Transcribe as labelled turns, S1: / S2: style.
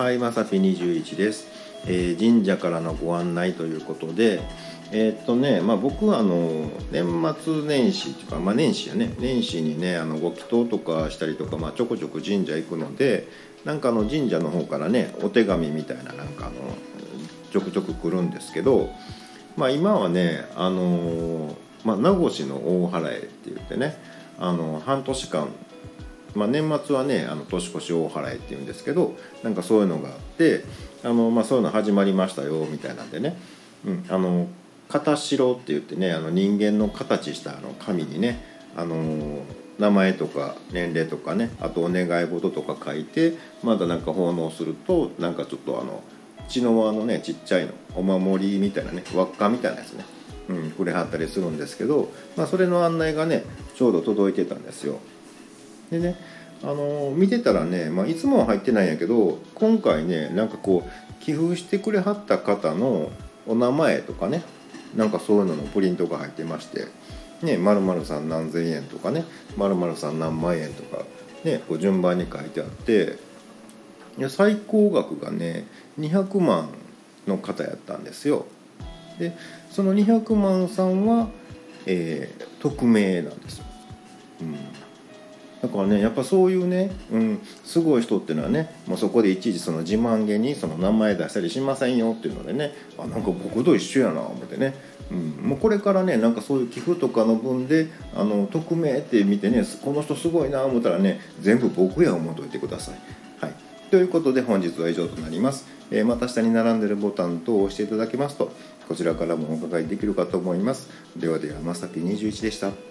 S1: はい、まさぴ21です、えー神社からのご案内ということで、えーっとね、まあ、僕はあの年末年始とか、まあ、年始やね年始にねあのご祈祷とかしたりとか、まあ、ちょこちょこ神社行くのでなんかあの神社の方からねお手紙みたいななんかあのちょくちょく来るんですけど、まあ、今はねあの、まあ、名越の大払えって言ってねあの半年間まあ、年末はねあの年越し大払いっていうんですけどなんかそういうのがあってあの、まあ、そういうの始まりましたよみたいなんでね、うん、あの片白って言ってねあの人間の形したあの紙にねあの名前とか年齢とかねあとお願い事とか書いてまだなんか奉納するとなんかちょっとあの血の輪のねちっちゃいのお守りみたいなね輪っかみたいなやつね、うん、くれはったりするんですけど、まあ、それの案内がねちょうど届いてたんですよ。でねあの見てたらね、まあ、いつもは入ってないんやけど今回ねなんかこう寄付してくれはった方のお名前とかねなんかそういうののプリントが入ってまして「ね、〇〇さん何千円」とかね「〇〇さん何万円」とか、ね、こう順番に書いてあっていや最高額がね200万の方やったんですよ。でその200万さんは、えー匿名なんですよ。からねやっぱそういうね、うん、すごい人っていうのはねもうそこでいちいちその自慢げにその名前出したりしませんよっていうのでねあなんか僕と一緒やな思ってね、うん、もうこれからねなんかそういう寄付とかの分であの匿名って見てねこの人すごいな思ったらね全部僕や思っといてください。はい、ということで本日は以上となります。えーまた下に並んでるボタン等を押していただけますとこちらからもお伺いできるかと思います。ではではまさき21でした。